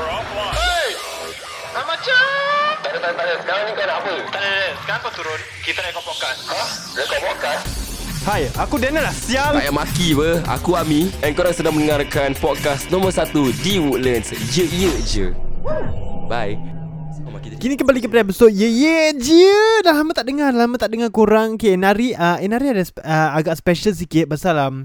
Hey! Ah, macam? Tak ada, tak ada, tak ada. Sekarang ni kau nak apa? Tak ada, tak ada. Sekarang kau turun. Kita rekod podcast. Ha? Rekod podcast? Hai, aku Daniel lah sial. Tak payah maki ber Aku Ami And korang sedang mendengarkan Podcast nombor 1 Di Woodlands Ye ye je Bye. Kini kembali kepada episod Ye Ye Je Dah lama tak dengar Lama tak dengar korang Okay Nari uh, eh, Nari ada uh, agak special sikit Pasal um,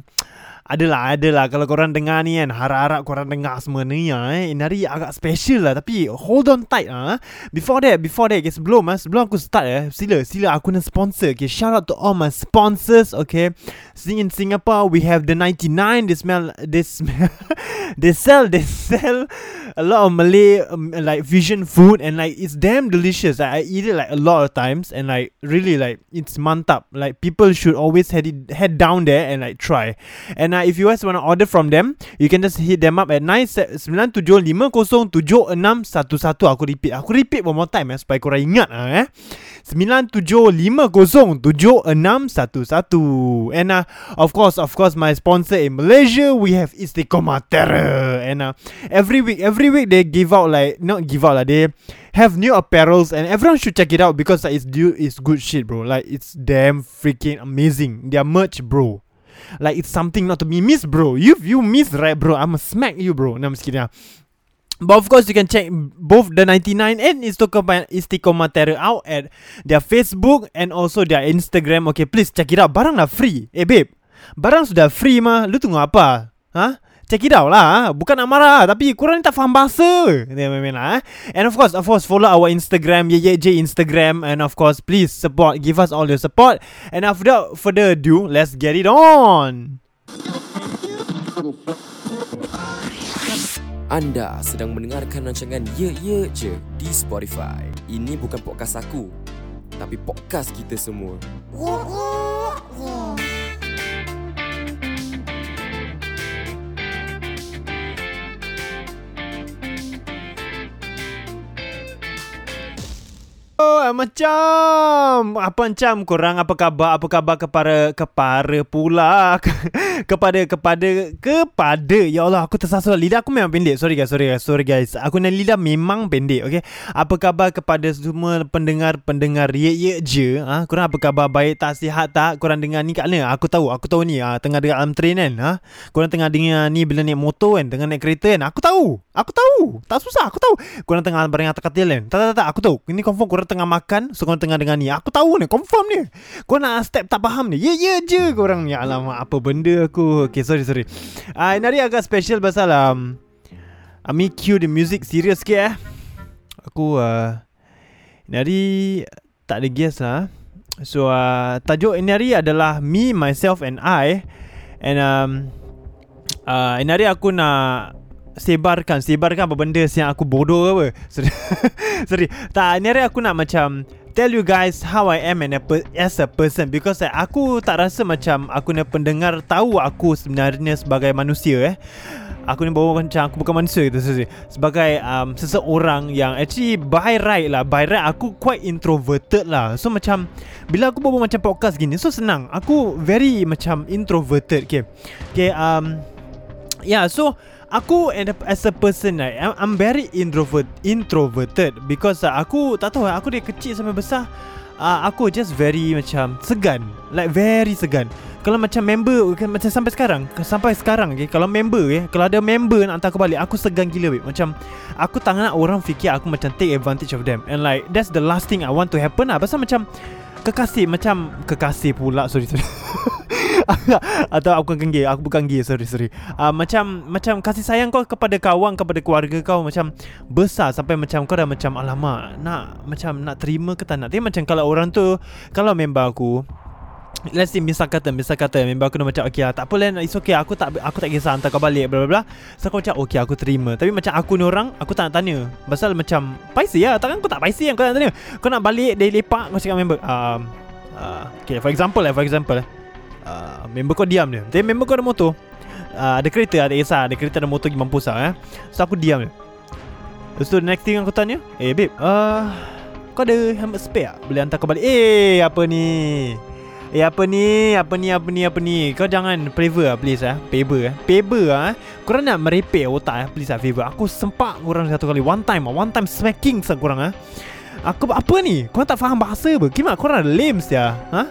Adalah adalah Kalau korang dengar ni kan Harap-harap korang dengar semua ni ya, eh. Nari agak special lah Tapi hold on tight ah. Before that Before that okay, Sebelum ah, Sebelum aku start eh, Sila Sila aku nak sponsor okay. Shout out to all my sponsors Okay In Singapore We have the 99 They smell They smell They sell They sell A lot of Malay um, Like fusion food And like It's damn delicious like, I eat it like A lot of times And like Really like It's mantap Like people should always Head it, head down there And like try And uh, if you guys want to order from them You can just hit them up At 97507611 Aku repeat Aku repeat one more time eh, Supaya korang ingat uh, eh. 97507611 And uh, of course Of course my sponsor in Malaysia We have Istiqomah Terror. And uh, every week Every week they give out like Not give out lah They have new apparels And everyone should check it out Because like, it's, it's good shit bro. Like it's damn freaking amazing. Their merch bro Like it's something not to be missed bro You you miss right bro I'ma smack you bro No I'm just kidding ah. But of course you can check both the 99 and Istiqomah Terror out at their Facebook and also their Instagram. Okay, please check it out. Barang lah free. Eh babe, barang sudah free mah. Lu tunggu apa? Ha? Check it out lah. ha? Bukan nak marah tapi korang ni tak faham bahasa. Dia main lah. eh. And of course, of course follow our Instagram, Ye Ye J Instagram and of course please support, give us all your support. And without further ado, let's get it on. Anda sedang mendengarkan rancangan Ye Ye Je Di Spotify Ini bukan podcast aku Tapi podcast kita semua Oh, macam apa macam korang apa khabar? Apa khabar kepada kepada pula? Kepada kepada kepada. Ya Allah aku tersasul. Lidah aku memang pendek. Sorry guys. Sorry guys. Sorry guys. Aku ni lidah memang pendek okay apa khabar kepada semua pendengar-pendengar ye ye je? Ha? Korang apa khabar? Baik tak? Sihat tak? Korang dengar ni kat mana? Aku tahu. Aku tahu ni ha, tengah dekat dalam train kan ha? Korang tengah dengar ni bila naik motor kan? Tengah naik kereta kan? Aku tahu. Aku tahu. Tak susah. Aku tahu. Korang tengah bareng atas katil kan? Tak tak tak, aku tahu. Ini confirm korang tengah makan so korang tengah dengar ni. Aku tahu ni confirm ni. Korang nak step tak faham ni. Ye ye je korang ni. Alamak apa benda aku? Okay sorry sorry. Uh, hari agak special pasal um, Ami cue the music serious sikit eh. Aku uh, hari Tak ada guest lah So uh, Tajuk hari adalah Me, myself and I. And um, uh, hari aku nak Sebarkan Sebarkan apa benda Yang aku bodoh ke apa. Sorry. Sorry. Tak ini hari aku nak macam Tell you guys how I am and a per- as a person. Because like, aku tak rasa macam Aku ni pendengar tahu aku sebenarnya sebagai manusia eh. Aku ni bawa macam aku bukan manusia gitu sorry. Sebagai um, seseorang yang actually by right lah By right aku quite introverted lah. So macam Bila aku bawa macam podcast gini So senang. Aku very macam introverted Okay. Okay um Yeah so Aku and as a person right, I'm, I'm very introvert introverted because uh, aku tak tahu aku dari kecil sampai besar uh, aku just very macam segan like very segan. Kalau macam member kan, macam sampai sekarang sampai sekarang okay, kalau member okay, kalau ada member nak hantar aku balik aku segan gila babe. macam aku tak nak orang fikir aku macam take advantage of them. And like that's the last thing I want to happen lah. Pasal macam kekasih macam kekasih pula sorry sorry atau aku bukan gay aku bukan gay sorry sorry. Uh, macam macam kasih sayang kau kepada kawan kepada keluarga kau macam besar sampai macam kau dah macam alamak nak macam nak terima ke tak nak? Tapi macam kalau orang tu kalau member aku Let's say misal kata Misal kata Member aku dah macam Okay lah tak apa It's okay aku tak Aku tak kisah hantar kau balik bla bla bla. So aku macam Okay aku terima. Tapi macam aku ni orang Aku tak nak tanya. Pasal macam Paisi lah Takkan kau tak paisi yang kau nak tanya? Kau nak balik Dari lepak Kau cakap member. Um, uh, Okay for example lah For example lah uh, Member kau diam dia Tapi member kau ada motor. Uh, Ada kereta Ada kisah Ada kereta ada motor Pergi mampus lah eh. So aku diam dia Lepas tu next thing aku tanya Eh babe uh, Kau ada helmet spare tak? Boleh hantar kau balik? Eh apa ni? Eh apa ni? Apa ni apa ni apa ni? Kau jangan favor lah please ah Favor ah Favor ah Korang nak merepek otak ah Please ah favor. Aku sempak korang satu kali. One time ah One time smacking sa korang ah Aku apa ni? Korang tak faham bahasa apa? Gimana korang lame sia. Ha?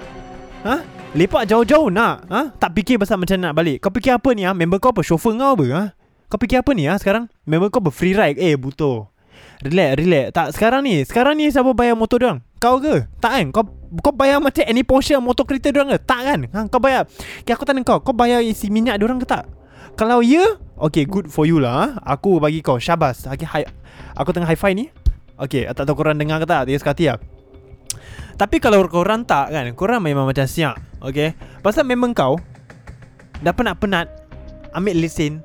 Ha Lepak jauh-jauh nak ha? Tak fikir pasal macam nak balik. Kau fikir apa ni ah Member kau apa? Chauffeur kau apa ha? Kau fikir apa ni ah sekarang Member kau ber free ride? Eh buto. Relax relax. Tak sekarang ni Sekarang ni siapa bayar motor dia Kau ke? Tak kan? Kau kau bayar macam any portion motor kereta dia ke? Tak kan? Ha, Kau bayar. Okay, Aku tanya kau Kau bayar isi minyak dia ke tak? Kalau ya Okay good for you lah ha? Aku bagi kau Syabas. Okay, hi, Aku tengah high five ni. Okay tak tahu korang dengar ke tak? Dia sekati lah Tapi kalau korang tak kan Korang memang macam siap Okay? Pasal memang kau Dah penat-penat Ambil lesen.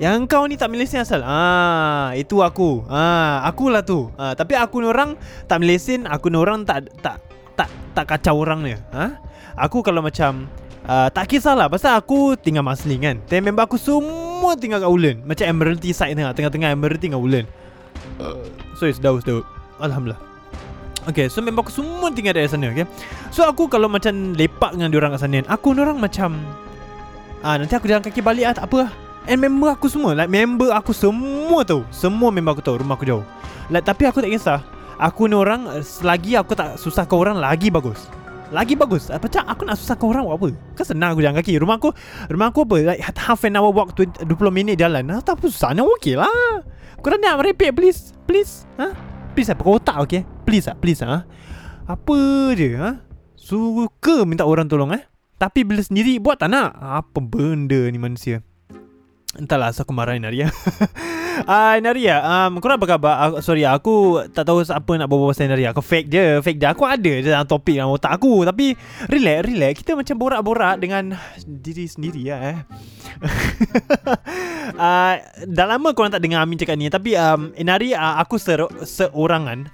Yang kau ni tak melesin asal? Ah, Itu aku. Ah, Akulah tu. Ah, Tapi aku ni orang Tak melesin Aku ni orang tak Tak tak tak kacau orang ni. Ha? Aku kalau macam uh, Tak kisahlah. Pasal aku tinggal Masling kan. Tapi member aku semua tinggal kat Ulen Macam Emeralty side tengah Tengah-tengah Emeralty kat Ulen uh, So it's daus daus Alhamdulillah Okay so member aku semua tinggal dari sana okay? So aku kalau macam lepak dengan diorang kat sana Aku ni orang macam ah Nanti aku jalan kaki balik lah tak apa lah And member aku semua Like member aku semua tahu Semua member aku tahu Rumah aku jauh. Like, Tapi aku tak kisah. Aku ni orang Selagi aku tak susah ke orang Lagi bagus. Lagi bagus. Macam aku nak susah ke orang Buat apa? Kan senang aku jalan kaki. Rumah aku Rumah aku apa? Like half an hour walk 20, 20 minit jalan. Ah, Tak apa susah. Okey lah. Korang nak merepek please. Please. Ha? Please lah Pakai otak okay Please lah Please lah? Apa je ha? Suka minta orang tolong eh? Tapi bila sendiri Buat tak nak? Apa benda ni manusia? Entahlah asal aku marahin Naria uh, Naria um, Korang apa khabar? Uh, Sorry aku Tak tahu apa nak berbual pasal Naria Aku fake je Fake je. Aku ada je dalam topik dalam otak aku. Tapi Relax Relax. Kita macam borak-borak Dengan Diri sendiri lah eh. Uh, Dah lama korang tak dengar Amin cakap ni. Tapi um, Nari uh, Aku ser- seorangan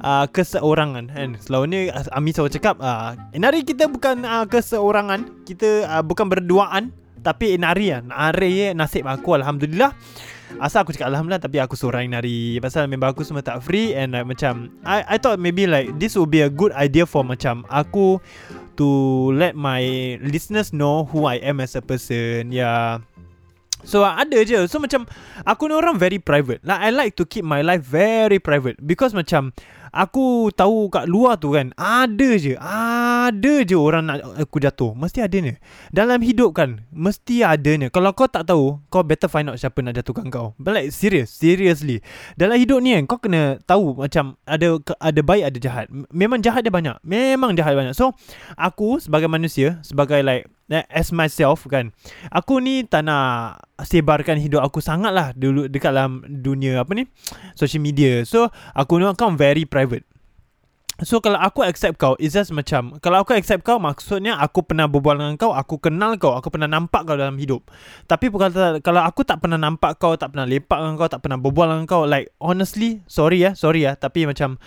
Uh, keseorangan kan? Selalu ni Ami selalu cakap uh, Nari kita bukan uh, keseorangan. Kita uh, bukan berduaan tapi nari lah Nari nasib aku Alhamdulillah. Asal aku cakap Alhamdulillah Tapi aku seorang nari. Pasal member aku semua tak free And like macam I I thought maybe like This would be a good idea for macam Aku To let my listeners know Who I am as a person Yeah So ada je. So macam Aku ni orang very private. Like I like to keep my life very private. Because macam Aku tahu kat luar tu kan Ada je Ada je orang nak aku jatuh. Mesti ada ni Dalam hidup kan Mesti ada ni Kalau kau tak tahu Kau better find out siapa nak jatuhkan kau. But like serious Seriously. Dalam hidup ni kan Kau kena tahu Macam ada ada baik ada jahat. Memang jahat dia banyak. Memang jahat dia banyak. So Aku sebagai manusia Sebagai like As myself kan. Aku ni tak nak Sebarkan hidup aku sangat lah Dulu dekat dalam dunia Apa ni Social media. So Aku ni kau very private. So kalau aku accept kau It's just macam Kalau aku accept kau Maksudnya aku pernah berbual dengan kau Aku kenal kau Aku pernah nampak kau dalam hidup. Tapi kalau aku tak pernah nampak kau Tak pernah lepak dengan kau Tak pernah berbual dengan kau Like honestly Sorry ya Sorry ya Tapi macam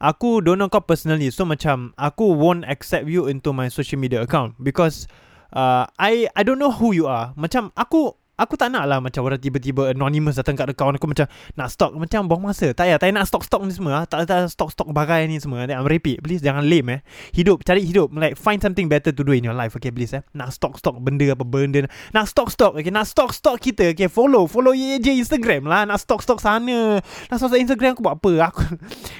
Aku don't know kau personally. So macam Aku won't accept you Into my social media account Because uh, I I don't know who you are. Macam aku Aku tak nak lah macam orang tiba-tiba anonymous datang kat kawan aku macam nak stok macam buang masa. Tak payah, tak nak stok-stok ni semua. Ah. Tak tak stok-stok bagai ni semua. Tak merepek. Please jangan lame eh. Hidup, cari hidup. Like find something better to do in your life. Okay, please eh. Nak stok-stok benda apa benda. Nak stok-stok. Okay, nak stok-stok kita. Okay, follow. Follow ye je Instagram lah. Nak stok-stok sana. Nak stok Instagram aku buat apa? Aku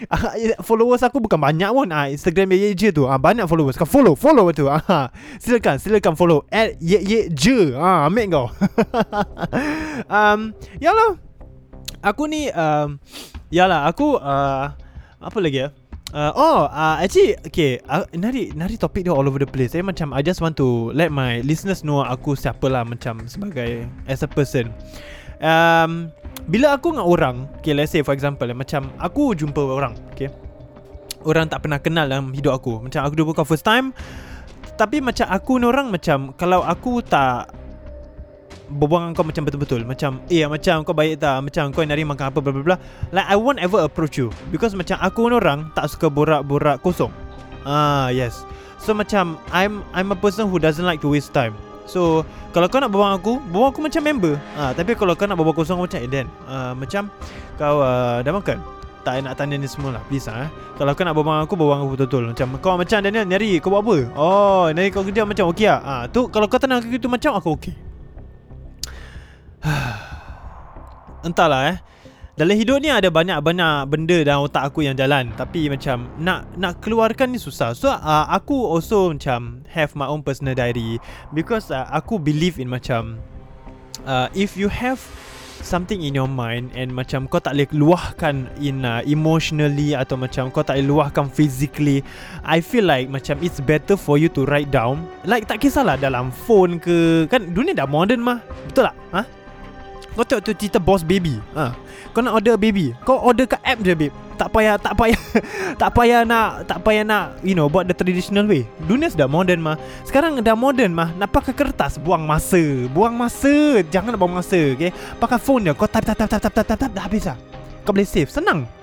followers aku bukan banyak pun. Ah, Instagram ye je tu. Ah, banyak followers. Kau follow, follow tu. Ah, silakan, silakan follow. At ye je. Ah, ambil kau. um, ya lah Aku ni um, Ya lah aku uh, Apa lagi ya? Uh, Oh uh, Actually Okay uh, Nari Nari topik dia all over the place. Eh, Macam I just want to Let my listeners know Aku siapa lah Macam sebagai As a person. Um, Bila aku dengan orang Okay let's say for example eh, Macam aku jumpa orang Okay? Orang tak pernah kenal dalam hidup aku. Macam aku jumpa kau first time Tapi macam aku ni orang Macam Kalau aku tak berbual dengan kau macam betul-betul. Macam Eh macam kau baik tak? Macam kau nari makan apa bla bla bla. Like I won't ever approach you Because macam aku ni orang Tak suka borak-borak kosong. Ah yes. So macam I'm I'm a person who doesn't like to waste time. So Kalau kau nak berbual aku Berbual aku macam member. Ah, Tapi kalau kau nak berbual kosong macam Eh Dan uh, Macam Kau uh, dah makan. Tak nak tanya ni semua lah Please lah eh. Kalau kau nak berbual aku Berbual aku betul-betul. Macam kau macam Daniel Nyari kau buat apa? Oh Nyari kau kerja macam okey lah ha, tu Kalau kau tenang gitu macam Aku okey Entahlah eh. Dalam hidup ni ada banyak-banyak benda dalam otak aku yang jalan. Tapi macam nak nak keluarkan ni susah. So uh, aku also macam have my own personal diary. Because uh, aku believe in macam uh, If you have something in your mind And macam kau tak boleh luahkan in uh, emotionally Atau macam kau tak boleh luahkan physically I feel like macam it's better for you to write down. Like tak kisahlah dalam phone ke. Kan dunia dah modern mah. Betul tak? Ha? Kau tengok tu cerita boss baby. Ha. Kau nak order baby. Kau order kat app je babe. Tak payah Tak payah Tak payah nak Tak payah nak You know Buat the traditional way. Dunia sudah modern mah. Sekarang dah modern mah. Nak pakai kertas Buang masa. Buang masa. Jangan nak buang masa okay? Pakai phone je. Kau type type type type, type, type Dah habis lah Kau boleh save. Senang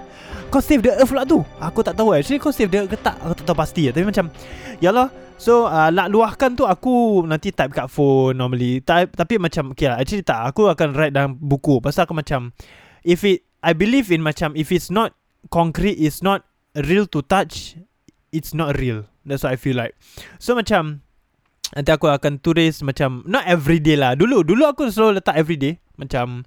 kau save the earth pula tu? Aku tak tahu Actually kau save the ke tak? Aku tak tahu pasti Tapi macam Yalah So uh, nak luahkan tu Aku nanti type kat phone Normally. Type, Tapi macam Okay lah Actually tak. Aku akan write dalam buku. Pasal aku macam If it I believe in macam If it's not Concrete It's not Real to touch It's not real. That's what I feel like. So macam Nanti aku akan tulis macam Not everyday lah. Dulu Dulu aku selalu letak everyday. Macam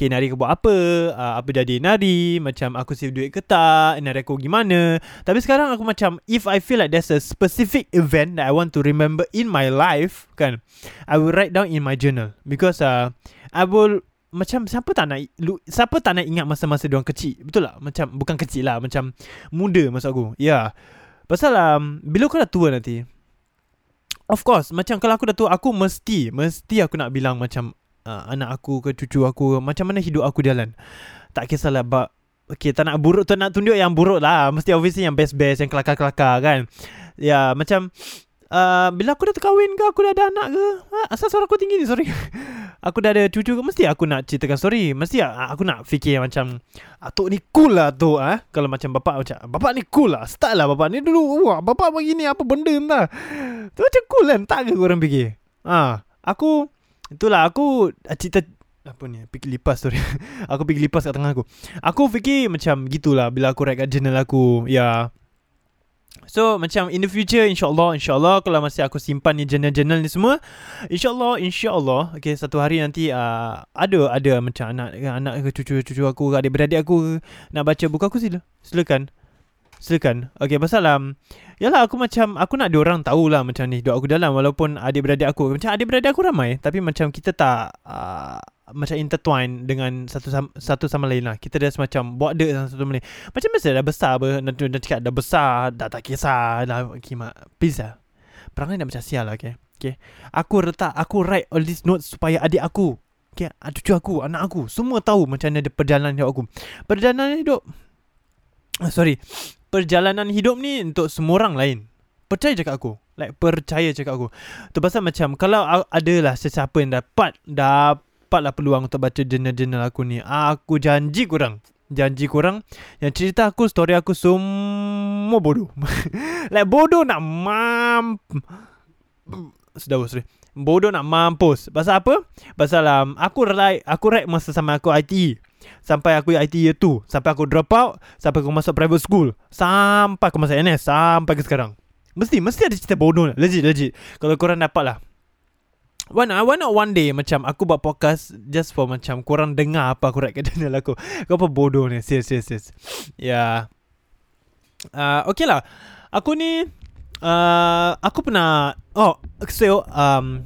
Okay nari aku buat apa uh, Apa jadi nari Macam aku save duit ke tak Nari aku gimana Tapi sekarang aku macam If I feel like there's a specific event That I want to remember in my life Kan I will write down in my journal. Because uh, I will macam siapa tak nak siapa tak nak ingat masa-masa dia kecil? Betul tak? Macam bukan kecil lah macam muda maksud aku. Ya. Yeah. pasal um, bila kau dah tua nanti of course macam kalau aku dah tua aku mesti mesti aku nak bilang macam uh, anak aku ke cucu aku macam mana hidup aku jalan. Tak kisahlah bab Okay tak nak buruk tu nak tunjuk yang buruk lah. Mesti obviously yang best-best Yang kelakar-kelakar kan. Ya macam uh, Bila aku dah terkahwin ke Aku dah ada anak ke? Ha, Asal suara aku tinggi ni sorry. Aku dah ada cucu ke Mesti aku nak ceritakan story. Mesti aku nak fikir macam Atuk ni cool lah tu ah. Kalau macam bapak macam Bapak ni cool lah Start lah bapak ni dulu. Wah bapak begini apa benda entah. Tu macam cool kan Tak ke korang fikir? Ah, Aku Itulah aku ah, cerita apa ni Pergi lipas sorry. Aku pergi lipas kat tengah aku. Aku fikir macam gitulah Bila aku write kat journal aku Ya. Yeah. So macam in the future InsyaAllah InsyaAllah Kalau masih aku simpan ni journal-journal ni semua InsyaAllah InsyaAllah Okay satu hari nanti uh, Ada Ada macam anak Anak ke cucu-cucu aku Adik-beradik aku Nak baca buku aku sila Silakan Silakan. Okay pasal um, Yalah aku macam Aku nak diorang tahulah Macam ni hidup aku dalam Walaupun adik-beradik aku Macam adik-beradik aku ramai Tapi macam kita tak uh, Macam intertwine Dengan satu sama, satu sama lain lah. Kita dah semacam Buat dek satu sama lain. Macam biasa dah besar apa Nanti dah cakap dah besar Dah tak kisah dah, Please lah. Perangai dah macam sial lah okay. Okay. Aku letak Aku write all these notes Supaya adik aku Okay Cucu aku Anak aku Semua tahu Macam mana perjalanan hidup aku. Perjalanan hidup Sorry perjalanan hidup ni untuk semua orang lain. Percaya cakap aku. Like percaya cakap aku. Tu pasal macam kalau adalah sesiapa yang dapat dapatlah peluang untuk baca jurnal-jurnal aku ni. Aku janji kurang. Janji kurang yang cerita aku story aku semua bodoh. like bodoh nak mam Sudah sorry. Bodoh nak mampus. Pasal apa? Pasal um, aku like aku write masa sama aku IT. Sampai aku IT year 2 Sampai aku drop out Sampai aku masuk private school. Sampai aku masuk NS Sampai ke sekarang. Mesti Mesti ada cerita bodoh. Legit legit. Kalau korang dapat lah. Why not, why not one day Macam aku buat podcast Just for macam Korang dengar apa aku write channel aku. Kau apa bodoh ni? Serius serius serius. Ya. Yeah. uh, Okay lah. Aku ni uh, Aku pernah Oh So um,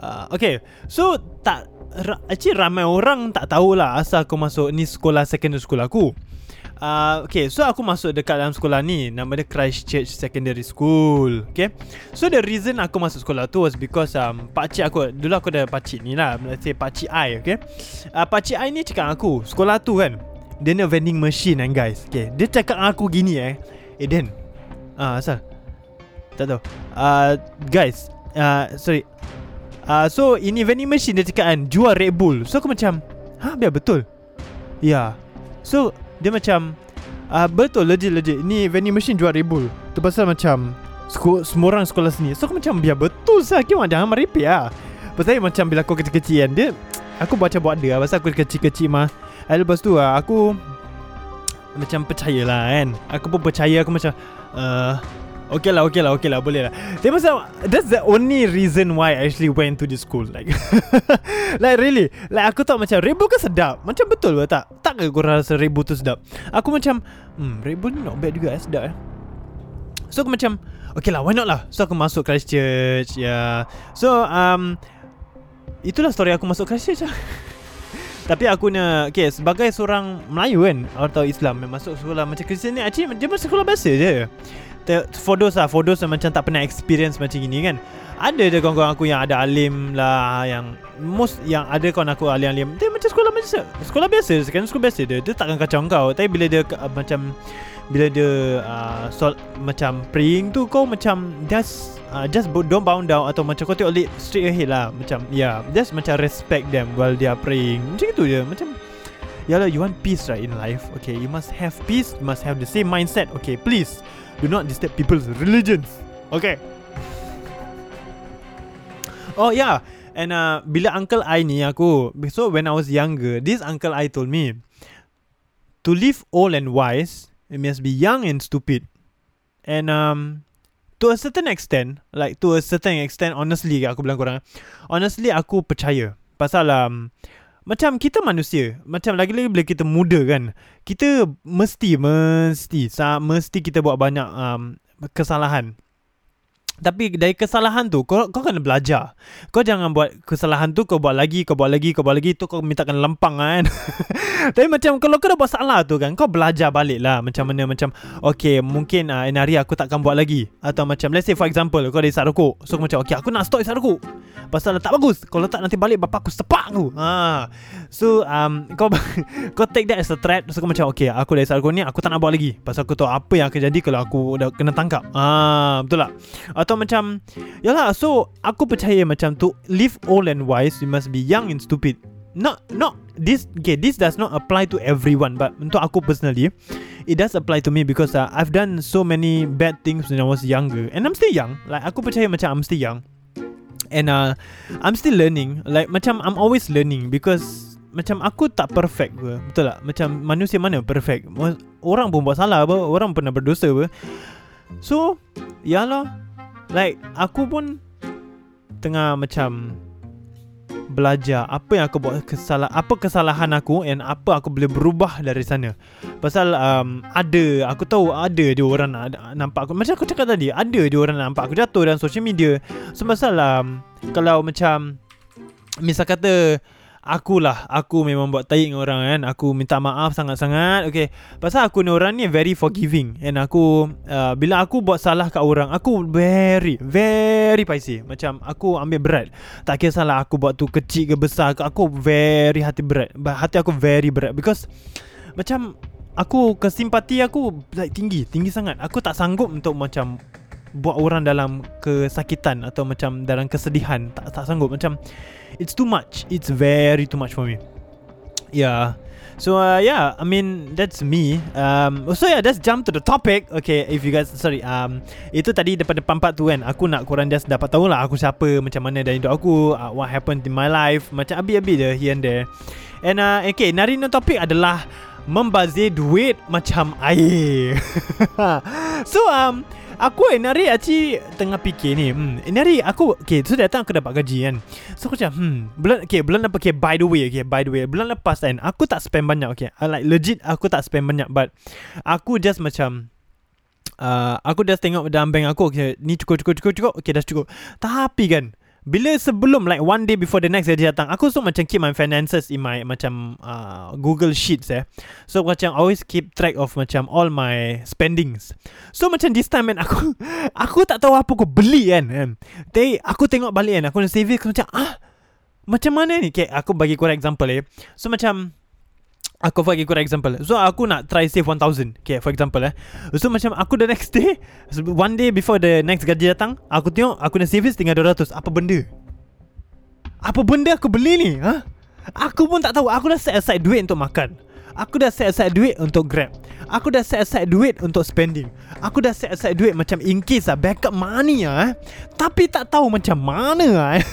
uh, Okay. So Tak ra- Actually ramai orang tak tahulah Asal aku masuk ni sekolah secondary school aku. Uh, okay, so aku masuk dekat dalam sekolah ni. Nama dia Christchurch Secondary School Okay? So the reason aku masuk sekolah tu was because um, Pakcik aku, dulu aku ada pakcik ni lah. Let's say pakcik I, okay? Uh, Pakcik I ni cakap aku, sekolah tu kan Dia ni vending machine kan guys. Okay, dia cakap aku gini eh. Eh Dan. Ah, uh, asal? Tak tahu. Uh, Guys uh, Sorry uh, So ini vending machine dia cakap kan Jual Red Bull. So aku macam Ha biar betul? Ya. Yeah. So dia macam uh, Betul legit legit. Ni vending machine jual Red Bull. Tu pasal macam seku, Semua orang sekolah sini. So aku macam biar betul sah. Kau jangan meripik lah Pasal macam bila aku kecil-kecil kan Dia Aku baca buat dia Pasal aku kecil-kecil mah. Lepas tu lah aku macam percayalah kan. Aku pun percaya aku macam uh, Okay lah, okay lah, okay lah, boleh lah. Tapi macam that's the only reason why I actually went to this school. Like, like really, like aku tahu macam Red Bull kan sedap. Macam betul ke tak? Tak ke korang rasa Red tu sedap? Aku macam, hmm, Red ni not bad juga, eh, sedap eh. So aku macam, okay lah, why not lah? So aku masuk Christchurch. Yeah. So um, itulah story aku masuk Christchurch lah. Tapi aku nak Okay sebagai seorang Melayu kan Atau Islam masuk sekolah macam Kristian ni Actually dia masuk sekolah biasa je Te- For those lah For those yang macam tak pernah experience macam ini kan. Ada je kawan-kawan aku yang ada alim lah Yang Most Yang ada kawan aku alim-alim Dia macam sekolah macam Sekolah biasa Sekarang sekolah biasa dia Dia takkan kacau kau. Tapi bila dia uh, Macam Bila dia uh, sol, Macam praying tu Kau macam Just uh, Just don't bow down Atau macam kau tengok Straight ahead lah. Macam Yeah Just macam respect them While they are praying. Macam itu je. Macam Yalah you want peace right in life? Okay you must have peace You must have the same mindset. Okay please Do not disturb people's religions. Okay. Oh yeah. And uh, bila uncle I ni aku So when I was younger This uncle I told me To live old and wise It must be young and stupid. And um To a certain extent Like to a certain extent Honestly aku bilang korang Honestly aku percaya. Pasal um, Macam kita manusia Macam lagi-lagi bila kita muda kan Kita mesti Mesti Mesti kita buat banyak um, Kesalahan tapi dari kesalahan tu kau kau kena belajar. Kau jangan buat kesalahan tu kau buat lagi, kau buat lagi, kau buat lagi tu kau minta kena lempang kan. Tapi macam kalau kau dah buat salah tu kan kau belajar balik lah macam mana macam okay mungkin uh, hari aku takkan buat lagi atau macam let's say for example kau ada isap rokok. So kau macam okay aku nak stop isap rokok. Pasal tak bagus. Kalau tak nanti balik bapak aku sepak aku. Ha. So um kau kau take that as a threat so kau macam okay aku dah isap rokok ni aku tak nak buat lagi. Pasal aku tahu apa yang akan jadi kalau aku dah kena tangkap. Ah betul tak? Atau atau macam Yalah so Aku percaya macam tu Live old and wise You must be young and stupid. Not Not This Okay this does not apply to everyone But untuk aku personally It does apply to me Because uh, I've done so many Bad things When I was younger And I'm still young. Like aku percaya macam I'm still young. And uh, I'm still learning. Like macam I'm always learning Because macam aku tak perfect ke. Betul tak? Macam manusia mana perfect? Orang pun buat salah apa? Orang pernah berdosa apa? So Yalah Like Aku pun Tengah macam Belajar Apa yang aku buat kesalahan Apa kesalahan aku And apa aku boleh berubah Dari sana. Pasal um, Ada Aku tahu Ada dia orang nak Nampak aku. Macam aku cakap tadi Ada dia orang nak nampak aku jatuh Dalam social media. So pasal um, Kalau macam Misal kata Akulah Aku memang buat taik dengan orang kan. Aku minta maaf sangat-sangat. Okay Pasal aku ni orang ni Very forgiving. And aku uh, Bila aku buat salah kat orang Aku very Very paisi Macam aku ambil berat. Tak kisahlah aku buat tu kecil ke besar ke Aku very hati berat. Hati aku very berat. Because Macam Aku kesimpati aku Like tinggi Tinggi sangat. Aku tak sanggup untuk macam Buat orang dalam kesakitan Atau macam dalam kesedihan Tak tak sanggup Macam It's too much It's very too much for me Yeah So uh, yeah, I mean that's me. Um, so yeah, let's jump to the topic. Okay, if you guys sorry, um, itu tadi depan depan part tu kan. Aku nak korang just dapat tahu lah aku siapa, macam mana dan hidup aku, uh, what happened in my life, macam abi-abi je here and there. And uh, okay, nari no topik adalah membazir duit macam air. so um, Aku eh Nari actually Tengah fikir ni. Hmm, Nari aku Okay so datang aku dapat gaji kan? So aku macam hmm Bulan Okay bulan lepas Okay by the way Okay by the way Bulan lepas kan Aku tak spend banyak Okay? I like legit Aku tak spend banyak But Aku just macam uh, Aku just tengok dalam bank aku Okay ni cukup cukup cukup cukup Okay dah cukup. Tapi kan bila sebelum like one day before the next day datang Aku so macam keep my finances in my macam uh, Google Sheets eh. So macam always keep track of macam all my spendings. So macam this time kan aku Aku tak tahu apa aku beli kan, kan. Tapi aku tengok balik kan Aku nak save aku macam ah Macam mana ni? Okay, Aku bagi korang example eh. So macam Aku bagi korang example. So aku nak try save 1000 Okay for example eh. So macam aku the next day One day before the next gaji datang Aku tengok Aku nak save tinggal 200 Apa benda? Apa benda aku beli ni ha? Aku pun tak tahu. Aku dah set aside duit untuk makan. Aku dah set aside duit untuk grab. Aku dah set aside duit untuk spending. Aku dah set aside duit macam in case lah Backup money lah eh. Tapi tak tahu macam mana lah eh.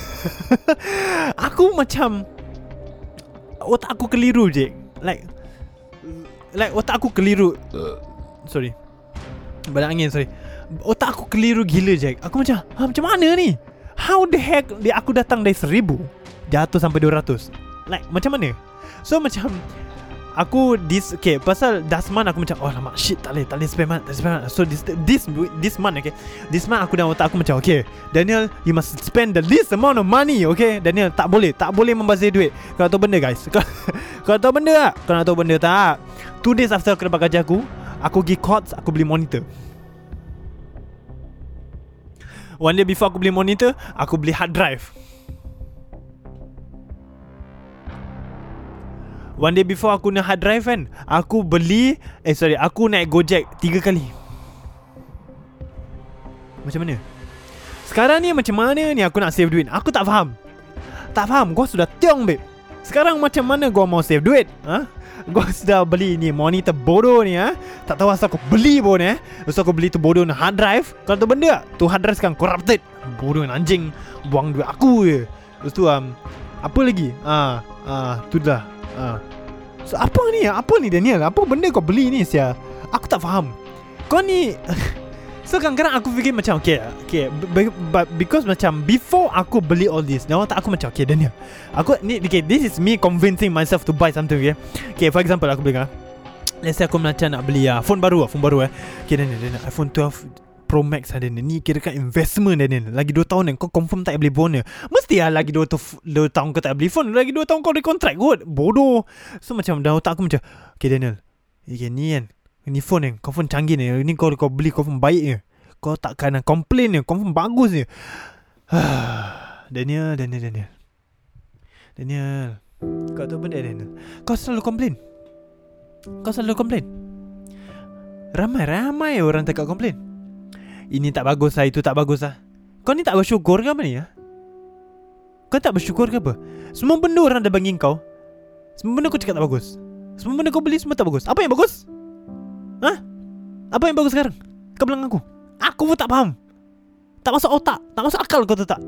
Aku macam Otak aku keliru je Like Like otak aku keliru. Sorry. Badan angin sorry. Otak aku keliru gila Jack. Aku macam ha, Macam mana ni? How the heck dia, Aku datang dari seribu? Jatuh sampai 200 Like macam mana? So macam Aku this Okay pasal Last month aku macam Oh lama shit Tak boleh Tak boleh spend month Tak boleh spend month So this This this month okay This month aku dalam otak aku macam Okay Daniel You must spend the least amount of money Okay? Daniel tak boleh Tak boleh membazir duit. Kau tahu benda guys? Kau, kau tahu benda tak? Kau nak tahu benda tak? Two days after aku dapat gaji aku Aku pergi Courts Aku beli monitor. One day before aku beli monitor Aku beli hard drive One day before aku nak hard drive kan Aku beli Eh sorry Aku naik Gojek Tiga kali. Macam mana? Sekarang ni macam mana ni Aku nak save duit? Aku tak faham. Tak faham Gua sudah tiong babe. Sekarang macam mana gua mau save duit ha? Gua sudah beli ni Monitor bodoh ni ha? Tak tahu asal aku beli pun eh. Tu aku beli tu bodoh ni hard drive. Kau tahu benda Tu hard drive sekarang corrupted. Bodoh ni anjing Buang duit aku je. Lepas tu um, Apa lagi? Ah, ah, Tu dah ah. So, apa ni? Apa ni Daniel? Apa benda kau beli ni sia? Aku tak faham. Kau ni So kadang-kadang aku fikir macam Okay, okay But because macam Before aku beli all this otak aku macam Okay Daniel Aku ni okay, This is me convincing myself To buy something okay Okay for example Aku beli kan Let's say aku macam nak beli uh, Phone baru lah Phone baru eh Okay Daniel, Daniel iPhone 12 Pro Max ada ni. Ni kira kan investment dah ni. Lagi 2 tahun ni Kau confirm tak phone ni Mesti lah lagi 2, 2 tahun kau tak beli phone Lagi 2 tahun kau recontract kot. Bodoh. So macam dalam otak aku macam Okay Daniel. Okay ni kan. Ni phone ni Confirm canggih ni. Ni kau kau beli Confirm baik ni. Kau takkan nak complain ni. Confirm bagus ni. Daniel Daniel Daniel. Daniel. Kau tahu benda Daniel. Kau selalu complain. Kau selalu complain. Ramai-ramai orang tak komplain Ini tak bagus lah Itu tak bagus lah. Kau ni tak bersyukur ke apa ni ya? Kau tak bersyukur ke apa? Semua benda orang dah bagi kau Semua benda kau cakap tak bagus Semua benda kau beli semua tak bagus. Apa yang bagus? Hah Apa yang bagus sekarang? Kau bilang aku. Aku pun tak faham. Tak masuk otak Tak masuk akal kau tahu tak.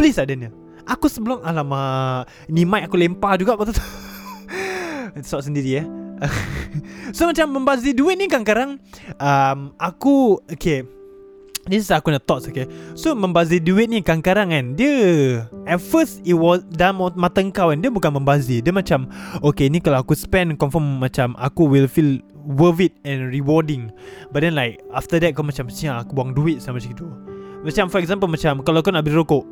Please lah Daniel. Aku sebelum Alamak Ni mic aku lempar juga kau tahu tak Sok sendiri eh. So macam membazir duit ni kadang-kadang um, Aku Okay This is aku nak thoughts okay? So membazir duit ni kadang-kadang kan? Dia At first it was Dalam mata kau kan? Dia bukan membazir. Dia macam Okay ni kalau aku spend Confirm macam Aku will feel Worth it and rewarding. But then like After that kau macam Siap aku buang duit sama macam itu Macam for example Macam kalau kau nak beli rokok.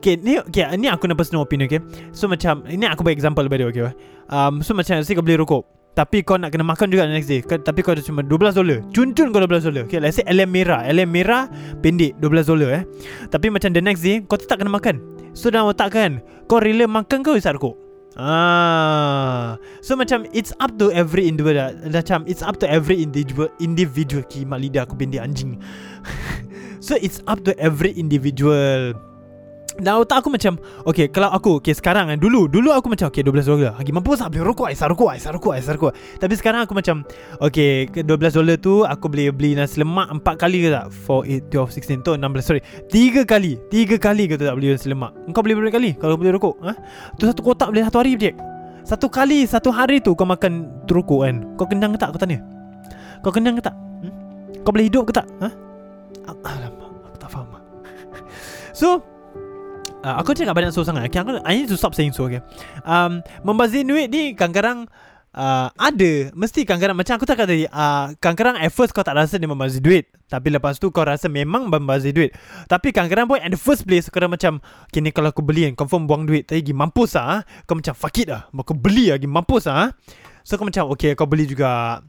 Okay ni okay, Ni aku nak personal opinion okay? So macam Ini aku bagi example by the way okay? Um, So macam Say kau beli rokok tapi kau nak kena makan juga next day Tapi kau ada cuma 12 dolar Cun-cun kau 12 dolar Okay let's say LM merah LM merah Pendek 12 dolar eh Tapi macam the next day Kau tetap kena makan So dalam otak kan Kau rela makan kau isap rokok Ah, so macam it's up to every individual. Macam it's up to every individual. Individual kimak lidah aku pendek anjing. so it's up to every individual. Dan otak aku macam Okay kalau aku Okay sekarang kan Dulu Dulu aku macam Okay 12 dolar Lagi mampu tak beli rokok? Aisar rokok Aisar rokok Aisar rokok. Tapi sekarang aku macam Okay 12 dolar tu Aku boleh beli nasi lemak 4 kali ke tak? 4, 8, 12, 16 tu 16 Sorry. 3 kali 3 kali ke tu tak beli nasi lemak? Kau beli berapa kali Kalau beli rokok ha? Tu satu kotak beli satu hari je Satu kali Satu hari tu Kau makan rokok kan? Kau kenyang ke tak? Aku tanya. Kau kenyang ke tak? Hmm? Kau boleh hidup ke tak? Ha? Alamak Aku tak faham. So Uh, aku cakap banyak so sangat. Okay, aku, I need to stop saying so okay. um, Membazir duit ni Kadang-kadang uh, Ada. Mesti kadang-kadang Macam aku tak kata tadi uh, Kadang-kadang at first kau tak rasa dia membazir duit. Tapi lepas tu kau rasa memang membazir duit. Tapi kadang-kadang pun At the first place Kau macam Okay ni kalau aku beli kan Confirm buang duit. Tapi pergi mampus lah Kau macam fuck it lah Kau beli lagi mampus lah So kau macam Okay kau beli juga.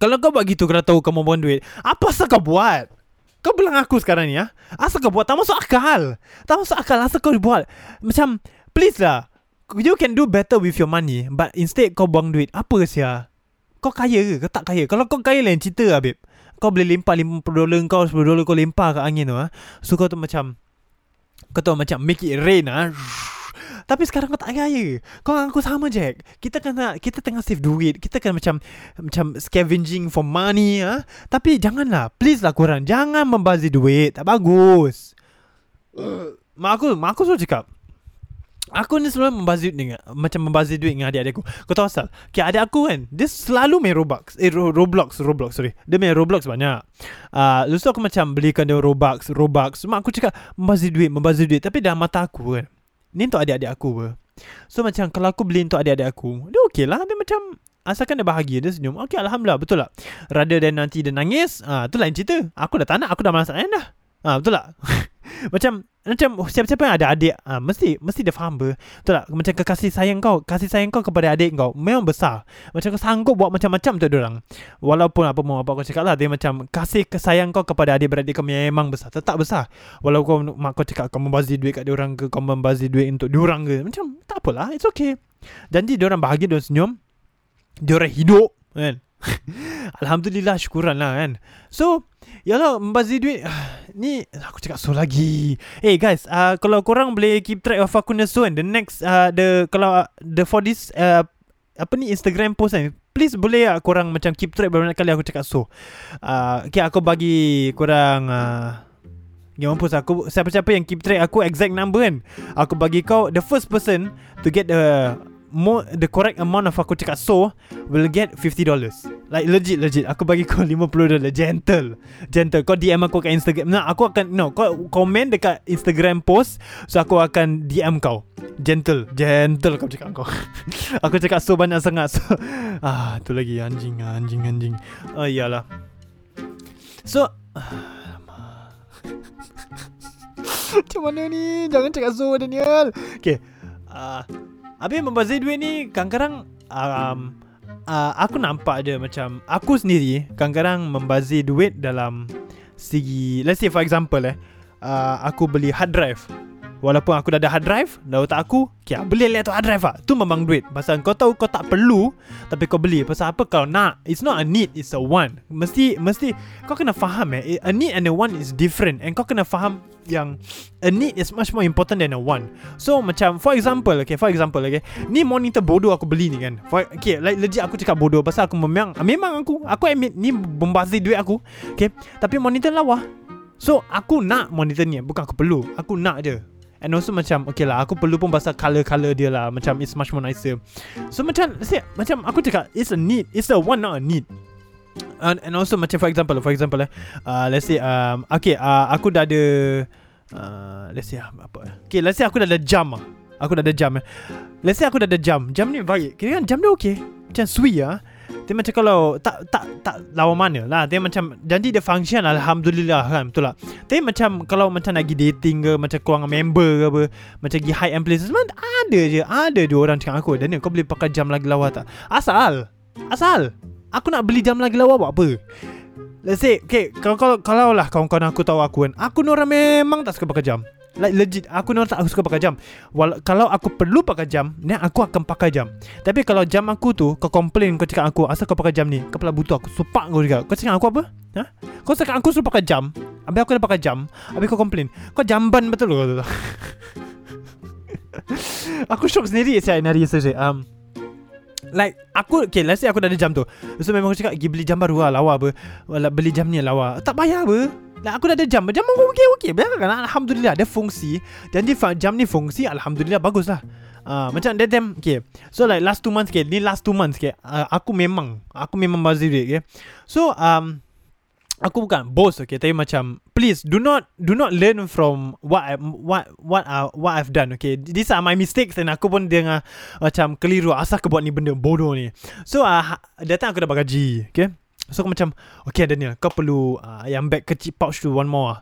Kalau kau buat gitu Kau dah tahu kau buang duit Apa asal kau buat kau bilang aku sekarang ni ya? Asal kau buat? Tak masuk akal. Tak masuk akal. Asal kau buat? Macam Please lah. You can do better with your money But instead kau buang duit. Apa sia? Kau kaya ke? Kau tak kaya? Kalau kau kaya lain cerita lah babe Kau boleh lempar 50 dolar kau 10 dolar kau lempar ke angin tu ha? So kau tu macam Kau tu macam Make it rain ha? Tapi sekarang kau tak kaya Kau dengan aku sama Jack Kita kena Kita tengah save duit Kita kena macam Macam scavenging for money ha? Tapi janganlah Please lah korang Jangan membazir duit Tak bagus Mak aku Mak aku selalu cakap Aku ni selalu membazir dengan macam membazir duit dengan adik-adik aku. Kau tahu asal? Okay, adik aku kan, dia selalu main Roblox. Eh, Ro- Roblox, Roblox, sorry. Dia main Roblox banyak. Uh, lepas tu aku macam belikan dia Robux, Robux. Mak aku cakap membazir duit, membazir duit. Tapi dalam mata aku kan, ni untuk adik-adik aku apa. So macam kalau aku beli untuk adik-adik aku, dia okey lah. Dia macam Asalkan dia bahagia Dia senyum. Okay Alhamdulillah. Betul tak? Rather than nanti dia nangis ah, Tu lain cerita. Aku dah tak nak Aku dah malas nak dah. Ah, Betul tak? Macam Macam siapa-siapa yang ada adik ah, Mesti Mesti dia faham ber Betul tak? Macam kasih sayang kau Kasih sayang kau kepada adik kau Memang besar. Macam kau sanggup buat macam-macam untuk orang. Walaupun apa mau apa kau cakap lah Dia macam Kasih kesayang kau kepada adik-beradik kau Memang besar. Tetap besar. Walaupun kau, mak kau cakap Kau membazir duit kat orang ke Kau membazir duit untuk diorang ke Macam tak apalah It's okay. Janji diorang bahagia Diorang senyum Diorang hidup Kan? Alhamdulillah syukuran lah kan? So Yalah membazir duit Ni Aku cakap so lagi. Hey guys uh, Kalau korang boleh keep track of aku nesu kan The next uh, The Kalau uh, The for this uh, Apa ni Instagram post kan Please boleh lah korang macam keep track Berapa kali aku cakap so? Uh, Okay aku bagi korang uh, yang mampus aku Siapa-siapa yang keep track aku Exact number kan? Aku bagi kau The first person To get the more the correct amount of aku cakap so will get $50 like legit legit. Aku bagi kau $50 gentle. Gentle. Kau DM aku kat Instagram. Nah aku akan no kau komen dekat Instagram post so aku akan DM kau. Gentle. Gentle kau cakap kau. Aku cakap so banyak sangat. So ah tu lagi anjing anjing anjing. Oh iyalah. So Macam mana ni? Jangan cakap so Daniel. Okay. Uh, Habis membazir duit ni Kadang-kadang um, uh, Aku nampak dia macam Aku sendiri Kadang-kadang membazir duit dalam Segi Let's say for example eh uh, Aku beli hard drive Walaupun aku dah ada hard drive Dah otak aku Okay beli laptop hard drive lah Tu memang duit. Pasal kau tahu kau tak perlu Tapi kau beli. Pasal apa kau nak? It's not a need It's a want. Mesti Mesti Kau kena faham eh. A need and a want is different. And kau kena faham Yang A need is much more important than a want. So macam For example Okay for example okay. Ni monitor bodoh aku beli ni kan. For, Okay like legit aku cakap bodoh. Pasal aku memang Memang aku Aku admit Ni membazir duit aku Okay. Tapi monitor lawa. So aku nak monitor ni Bukan aku perlu. Aku nak je And also macam Okay lah Aku perlu pun pasal Colour-colour dia lah. Macam it's much more nicer. So macam say, Macam aku cakap It's a need It's a want not a need. And, and also macam for example For example eh uh, Let's say um, Okay uh, Aku dah ada uh, Let's say apa Okay let's say aku dah ada jam lah Aku dah ada jam eh. Let's say aku dah ada jam. Jam ni baik. Kira kan jam dia okay. Macam sui lah dia macam kalau tak tak tak lawan mana lah. Dia macam Janji dia function Alhamdulillah kan Betul tak? Tapi macam Kalau macam nak pergi dating ke Macam dengan member ke apa Macam pergi high end places Memang ada je. Ada dua orang cakap aku Daniel kau boleh pakai jam lagi lawa tak? Asal. Asal. Aku nak beli jam lagi lawa buat apa? Let's say Okay Kalau, kalau, kalau lah kawan-kawan aku tahu aku kan Aku ni orang memang tak suka pakai jam Like legit Aku orang tak suka pakai jam. Wal- Kalau aku perlu pakai jam Ni aku akan pakai jam. Tapi kalau jam aku tu Kau complain Kau cakap aku Asal kau pakai jam ni? Kepala butuh aku Supak kau juga. Kau cakap aku apa? Ha? Kau cakap aku suruh pakai jam Habis aku dah pakai jam Habis kau complain. Kau jamban betul kau Aku shock sendiri Saya nari saya um, Like Aku Okay let's say aku dah ada jam tu. So memang aku cakap Pergi beli jam baru lah Lawa apa? Wala, Beli jam ni lawa. Tak payah apa Like aku dah ada jam. Jam aku okay okay Biarkan kan Alhamdulillah Ada fungsi. Dan dia jam ni fungsi Alhamdulillah bagus lah Uh, macam that time Okay. So like last two months okay, Ni last two months okay, uh, Aku memang Aku memang bazir duit okay. So um, Aku bukan bos okay. Tapi macam Please do not Do not learn from What I, What What uh, What I've done okay. These are my mistakes Dan aku pun dengar Macam keliru Asal aku buat ni benda bodoh ni. So uh, time aku dapat gaji Okay So aku macam Okay Daniel Kau perlu uh, Yang bag kecil pouch tu One more lah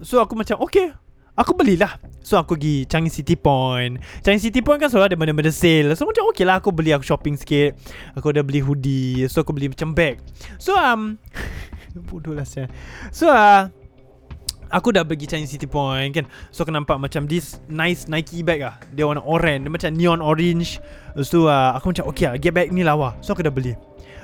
So aku macam Okay Aku belilah. So aku pergi Changi City Point. Changi City Point kan selalu ada benda-benda sale. So macam okay lah Aku beli aku shopping sikit. Aku dah beli hoodie. So aku beli macam bag. So um Bodoh lah saya So uh, Aku dah pergi Changi City Point kan. So aku nampak macam This nice Nike bag lah Dia warna orange. Dia macam neon orange. So uh, aku macam Okay lah Get bag ni lawa So aku dah beli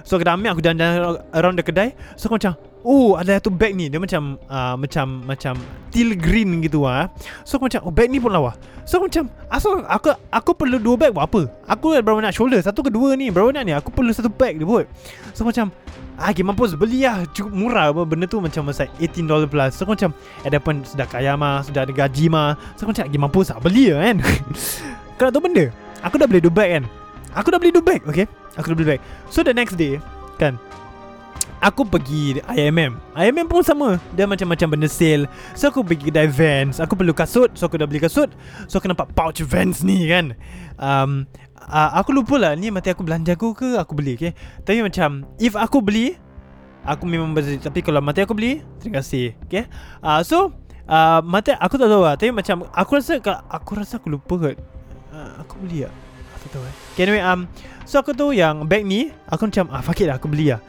So aku dah ambil Aku dah jalan around the kedai. So aku macam Oh ada satu bag ni. Dia macam uh, Macam Macam Teal green gitu ah. So aku macam Oh bag ni pun lawa. So aku macam Asal aku Aku perlu dua bag buat apa? Aku berapa nak shoulder? Satu ke dua ni Berapa nak ni? Aku perlu satu bag dia buat. So macam Ah, okay, mampus beli lah. Cukup murah apa Benda tu. Macam Masa $18 plus. So aku macam Ada pun Sudah kaya mah Sudah ada gaji mah. So aku macam Okay mampus lah Beli lah kan? Kau nak tahu benda Aku dah beli dua bag kan? Aku dah beli dua bag Okay Aku dah beli bag So the next day Kan Aku pergi IMM IMM pun sama. Dia macam-macam benda sale. So aku pergi kedai Vans. Aku perlu kasut. So aku dah beli kasut. So aku nampak pouch Vans ni kan. Um, uh, Aku lupa lah Ni mati aku belanja aku ke Aku beli okay? Tapi macam If aku beli Aku memang beli Tapi kalau mati aku beli Terima kasih Okay? Uh, So uh, Mati aku tak tahu lah. Tapi macam Aku rasa Aku rasa aku lupa kot. Uh, Aku beli lah Aku tahu eh. Okay anyway um, So aku tahu yang Bag ni Aku macam ah, Fuck it lah aku beli lah.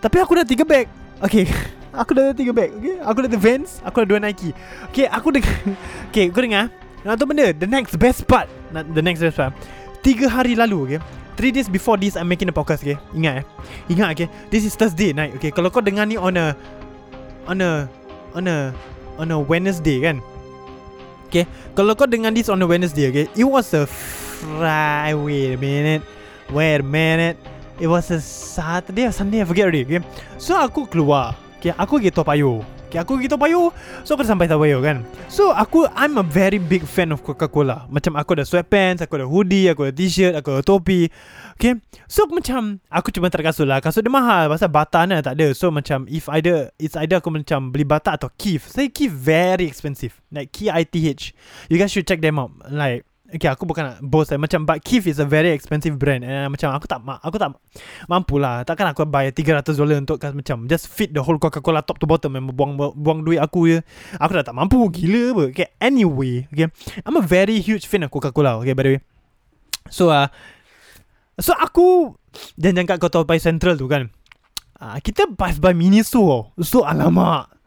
Tapi aku dah tiga bag. Okay Aku dah ada tiga bag Okay? Aku dah ada Vans Aku dah dua Nike. Okay aku dengar Okay kau dengar Nak tahu benda? The next best part The next best part. Tiga hari lalu okay? Three days before this I'm making the podcast okay? Ingat eh? Ingat okay? This is Thursday night okay? Kalau kau dengar ni on a On a On a On a Wednesday kan? Okay? Kalau kau dengar this on a Wednesday okay? It was a Friday Wait a minute. Wait a minute. It was a Saturday or Sunday I forget already okay? So aku keluar okay, Aku pergi Toa Payoh okay, Aku pergi Toa Payoh So aku dah sampai Toa Payoh kan? So aku I'm a very big fan of Coca-Cola. Macam aku ada sweatpants Aku ada hoodie Aku ada t-shirt Aku ada topi Okay? So aku macam Aku cuma tak kasut lah. Kasut dia mahal Pasal bata ni tak ada. So macam If either It's either aku macam Beli bata atau Kith Saya Kith very expensive Like K-I-T-H You guys should check them out. Like Okay aku bukan nak boast lah Macam But Kith is a very expensive brand And uh, macam aku tak Aku tak Mampu lah Takkan aku bayar 300 dolar Untuk kan, macam Just fit the whole Coca-Cola Top to bottom Memang buang, buang duit aku je. Aku dah tak mampu. Gila apa? Okay anyway Okay. I'm a very huge fan of Coca-Cola Okay by the way. So uh, So aku Dan jangan kau tahu Pai Central tu kan. Uh, Kita pass by Miniso. So alamak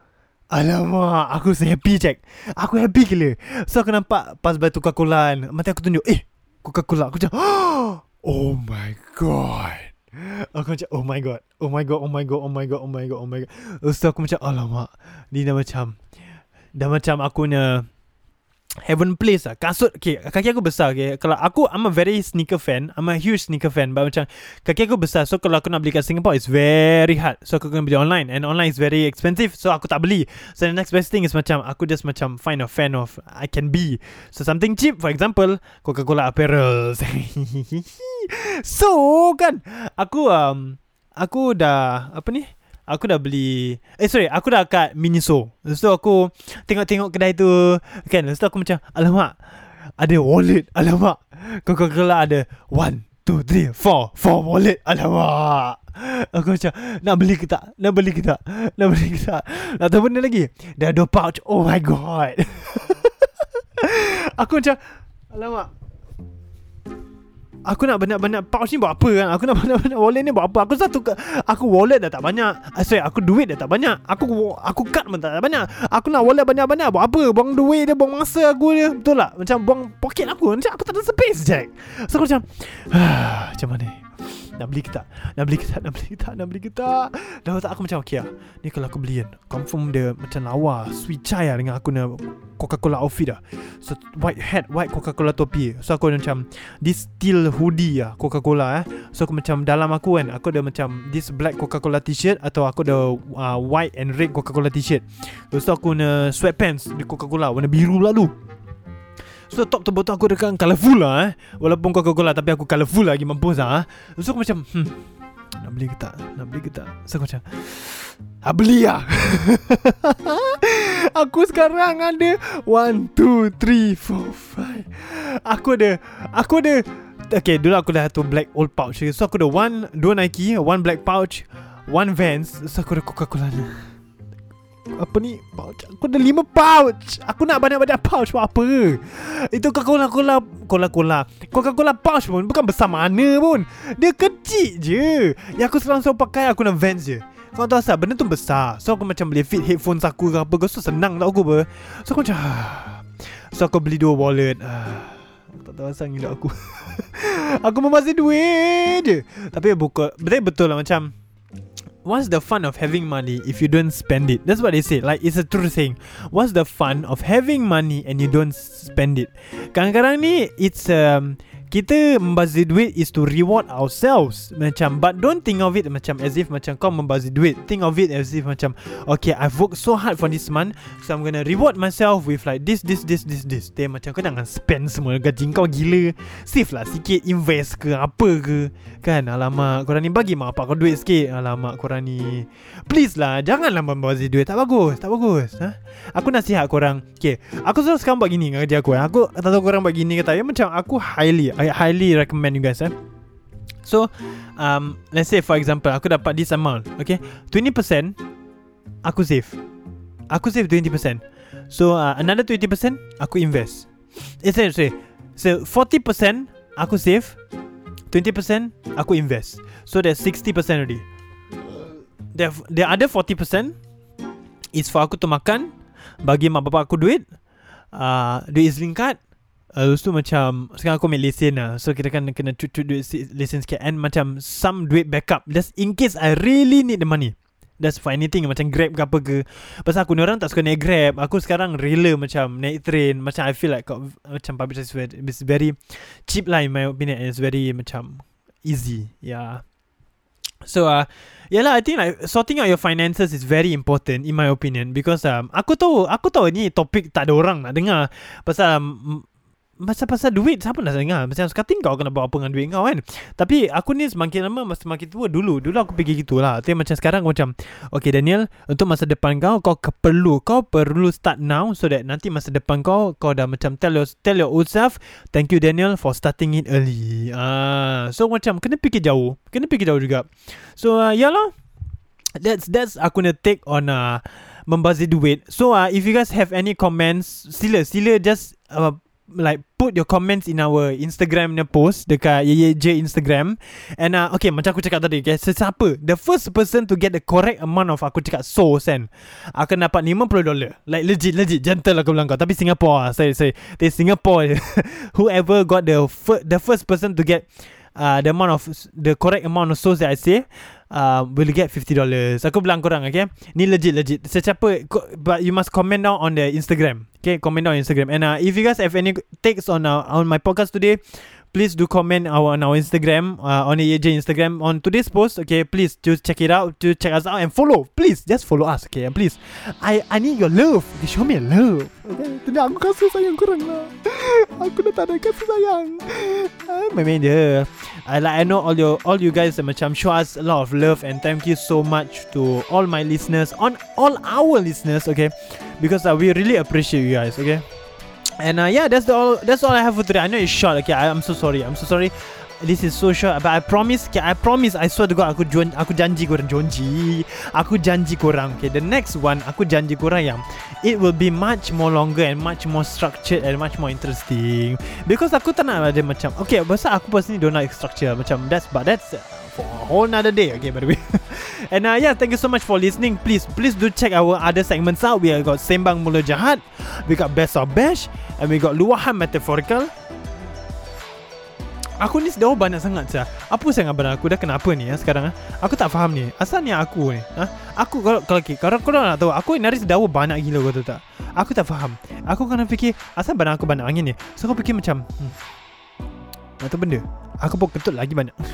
Alamak Aku so happy Jack. Aku happy gila. So aku nampak Pas by Coca-Cola Mati aku tunjuk Eh Coca-Cola. Aku macam Oh my god. Aku macam Oh my god Oh my god Oh my god Oh my god Oh my god Oh my god. So aku macam Alamak. Ni dah macam Dah macam aku punya Heaven place lah. Kasut Okay Kaki aku besar okay. Kalau aku I'm a very sneaker fan. I'm a huge sneaker fan But macam Kaki aku besar. So kalau aku nak beli kat Singapore It's very hard. So aku kena beli online. And online is very expensive So aku tak beli. So the next best thing is macam Aku just macam Find a fan of I can be. So something cheap. For example Coca-Cola apparel So kan Aku um Aku dah Apa ni Aku dah beli Eh sorry Aku dah kat Miniso Lepas tu aku Tengok-tengok kedai tu Kan? Lepas tu aku macam Alamak Ada wallet Alamak. Coca-Cola ada One Two Three Four Four wallet Alamak. Aku macam Nak beli ke tak? Nak beli ke tak? Nak beli ke tak? Nak tahu benda lagi Dah dua pouch. Oh my god. Aku macam Alamak Aku nak banyak-banyak pouch ni buat apa kan? Aku nak banyak-banyak wallet ni buat apa? Aku satu Aku wallet dah tak banyak. Uh, Sorry aku duit dah tak banyak. Aku aku kad pun tak banyak. Aku nak wallet banyak-banyak Buat apa? Buang duit dia Buang masa aku dia. Betul tak? Macam buang poket aku. Macam aku tak ada space Jack. So aku macam Macam mana nak beli ke tak? Nak beli ke tak? Nak beli ke tak? Nak beli ke tak? Dah tak aku macam Okay lah. Ni kalau aku beli kan Confirm dia macam lawa Sweet chai lah Dengan aku nak Coca-Cola outfit lah So white hat White Coca-Cola topi. So aku macam This steel hoodie lah Coca-Cola eh. So aku macam Dalam aku kan Aku ada macam This black Coca-Cola t-shirt Atau aku ada uh, White and red Coca-Cola t-shirt. Tu aku ada Sweatpants Di Coca-Cola Warna biru lalu So top tu botol aku dekat colourful lah eh. Walaupun Coca-Cola Tapi aku colourful lagi Mampus lah eh. So aku macam hmm, Nak beli ke tak? Nak beli ke tak? So aku macam Ah beli lah. Aku sekarang ada One, two, three, four, five. Aku ada Aku ada Okay dulu aku dah tu black old pouch. So aku ada one Dua Nike One black pouch One Vans. So aku ada Coca-Cola ni apa ni? Pouch? Aku ada lima pouch. Aku nak banyak-banyak pouch. Buat apa? Itu Coca-Cola Cola-Cola. Coca-Cola pouch pun bukan besar mana pun. Dia kecil je. Yang aku selalu pakai aku nak Vans je. Kau tahu asal benda tu besar. So aku macam boleh fit headphones aku ke apa So senang tau aku apa. So aku macam So aku beli dua wallet. Tak tahu asal gila aku. Aku memasih duit je. Tapi buka Betul betul lah macam what's the fun of having money if you don't spend it? That's what they say. Like it's a true saying. What's the fun of having money and you don't spend it? Kadang-kadang ni it's um kita membazir duit is to reward ourselves. Macam but don't think of it macam as if macam kau membazir duit. Think of it as if macam okay I've worked so hard for this month so I'm gonna reward myself with like this this this this this. Then macam kau jangan spend semua gaji kau gila. Save lah sikit invest ke apa ke. Kan? Alamak korang ni bagi mak bapak kau duit sikit. Alamak korang ni. Please lah janganlah membazir duit. Tak bagus tak bagus ha? aku nasihat korang. Okay aku selalu sekarang buat gini dengan kerja aku eh. aku tak tahu korang buat gini ke tak macam aku highly I highly recommend you guys eh. So um, Let's say for example Aku dapat this amount Okay? 20% Aku save. Aku save 20% So uh, another 20% Aku invest. It's eh, say So 40% Aku save. 20% Aku invest. So there's 60% already. The, the other 40% Is for aku to makan Bagi mak bapak aku duit uh, Duit Ezlink card Uh, lepas tu macam Sekarang aku ambil lesen lah. So kita kan kena cut-cut duit lesen sikit. And macam Some duit backup Just in case I really need the money. That's for anything Macam grab ke apa ke. Pasal aku ni orang tak suka naik grab. Aku sekarang rela macam Naik train. Macam I feel like kau, Macam public transport It's very Cheap lah in my opinion. And it's very macam Easy. Yeah So uh, Yeah lah I think like Sorting out your finances Is very important In my opinion. Because um, Aku tahu Aku tahu ni topik Tak ada orang nak dengar. Pasal um, Pasal-pasal duit Siapa nak dengar? Macam sekarang kau kena buat apa dengan duit kau kan? Tapi aku ni semakin lama Semakin tua dulu Dulu aku fikir gitulah. Tapi macam sekarang macam Okay Daniel Untuk masa depan kau Kau perlu Kau perlu start now So that nanti masa depan kau Kau dah macam Tell your, tell your old self Thank you Daniel For starting it early ah, So macam Kena fikir jauh Kena fikir jauh juga. So uh, ya lah. That's that's aku nak take on uh, membazir duit. So uh, if you guys have any comments, sila sila just uh, like put your comments in our Instagram punya post dekat YYJ Instagram. And uh, okay, macam aku cakap tadi, okay, sesiapa the first person to get the correct amount of aku cakap sauce kan akan dapat 50 dolar. Like legit legit gentle aku bilang kau. Tapi Singapore ah, saya saya di Singapore whoever got the fir- the first person to get uh, the amount of the correct amount of sauce that I say uh, will get $50 Aku bilang korang okay? Ni legit legit. Sesiapa But you must comment down on the Instagram. Okay comment down on Instagram. And uh, if you guys have any takes on uh, on my podcast today Please do comment our, on our Instagram uh, On AJ Instagram On today's post Okay? Please just check it out To check us out And follow. Please just follow us Okay? And please I I need your love. Okay, Show me love Okay? Tadi aku kasih sayang korang lah. Aku dah tak ada kasih sayang. Main-main je. I like I know all your all you guys uh, macam show us a lot of love and thank you so much to all my listeners on all our listeners okay? Because uh, we really appreciate you guys okay and uh, yeah that's the all that's all I have for today. I know it's short okay I, I'm so sorry I'm so sorry. This is so short But I promise okay, I promise I swear to God Aku, juan, aku janji korang Janji Aku janji korang Okay the next one Aku janji korang yang It will be much more longer And much more structured And much more interesting. Because aku tak nak ada macam Okay pasal aku personally Don't like structure Macam that's But that's For a whole nother day Okay by the way And uh, yeah Thank you so much for listening Please Please do check our other segments out We have got Sembang Mula Jahat We got Best of Bash And we got Luahan Metaphorical Aku ni dah banyak sangat sah. Apa sangat badan aku dah kenapa ni ya sekarang ah? Aku tak faham ni. Asalnya aku ni. Ha? Aku kalau kalau okay, kalau kau nak tahu aku nari sedawa banyak gila kau tak? Aku tak faham. Aku kena fikir asal badan aku banyak angin ni. So aku fikir macam hmm. Atau benda? Aku pun ketut lagi banyak.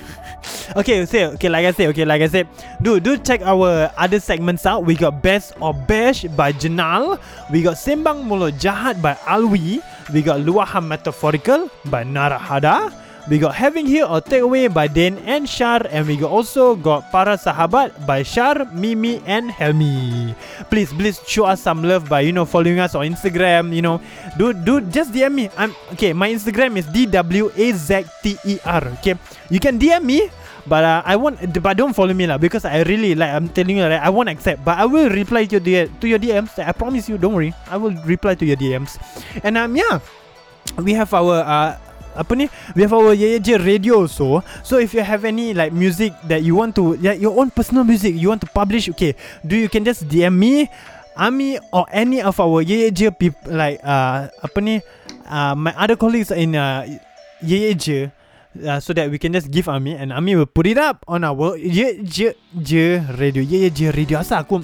Okay say Okay like I said Okay like I said. Do do check our Other segments out. We got Best or Bash By Jenal. We got Sembang Mulut Jahat By Alwi. We got Luahan Metaphorical By Narahada We got Having Here or Take Away by Dan and Shar and we got also got Para Sahabat by Shar, Mimi and Helmi. Please, please show us some love by you know following us on Instagram. You know, do do just DM me. I'm okay. My Instagram is d w a z t e r. Okay, you can DM me. But uh, I won't. But don't follow me lah because I really like. I'm telling you, like, I won't accept. But I will reply to your to your DMs. I promise you. Don't worry. I will reply to your DMs. And um, yeah, we have our uh, apa ni we have our YJ radio also so if you have any like music that you want to yeah, your own personal music you want to publish okay do you can just DM me Ami or any of our YJ people like uh, apa ni uh, my other colleagues in uh, YJ uh, so that we can just give Ami and Ami will put it up on our je radio. Je radio asal aku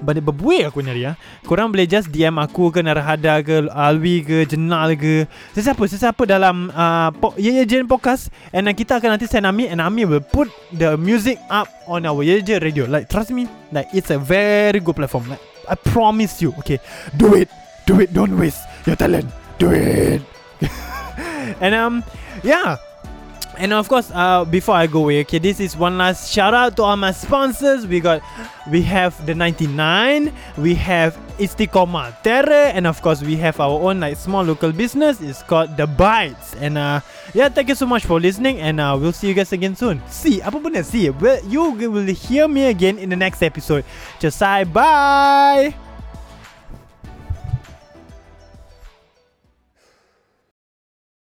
banyak berbuih aku nyari ya. Korang boleh just DM aku ke Narahada ke Alwi ke Jenal ke. Sesiapa Sesiapa dalam uh, po, Ye Ye Jen podcast. And uh, kita akan nanti send Ami And Ami will put the music up On our Ye Ye radio. Like trust me Like it's a very good platform. Like I promise you Okay? Do it. Do it. Don't waste your talent. Do it. And um Yeah And of course, uh, before I go away, okay, this is one last shout out to all my sponsors. We got, we have the 99, we have Istiqomah Terra, and of course, we have our own like small local business. It's called The Bites. And uh, yeah, thank you so much for listening, and uh, we'll see you guys again soon. See, apa benda see? Well, you will hear me again in the next episode. Just say bye.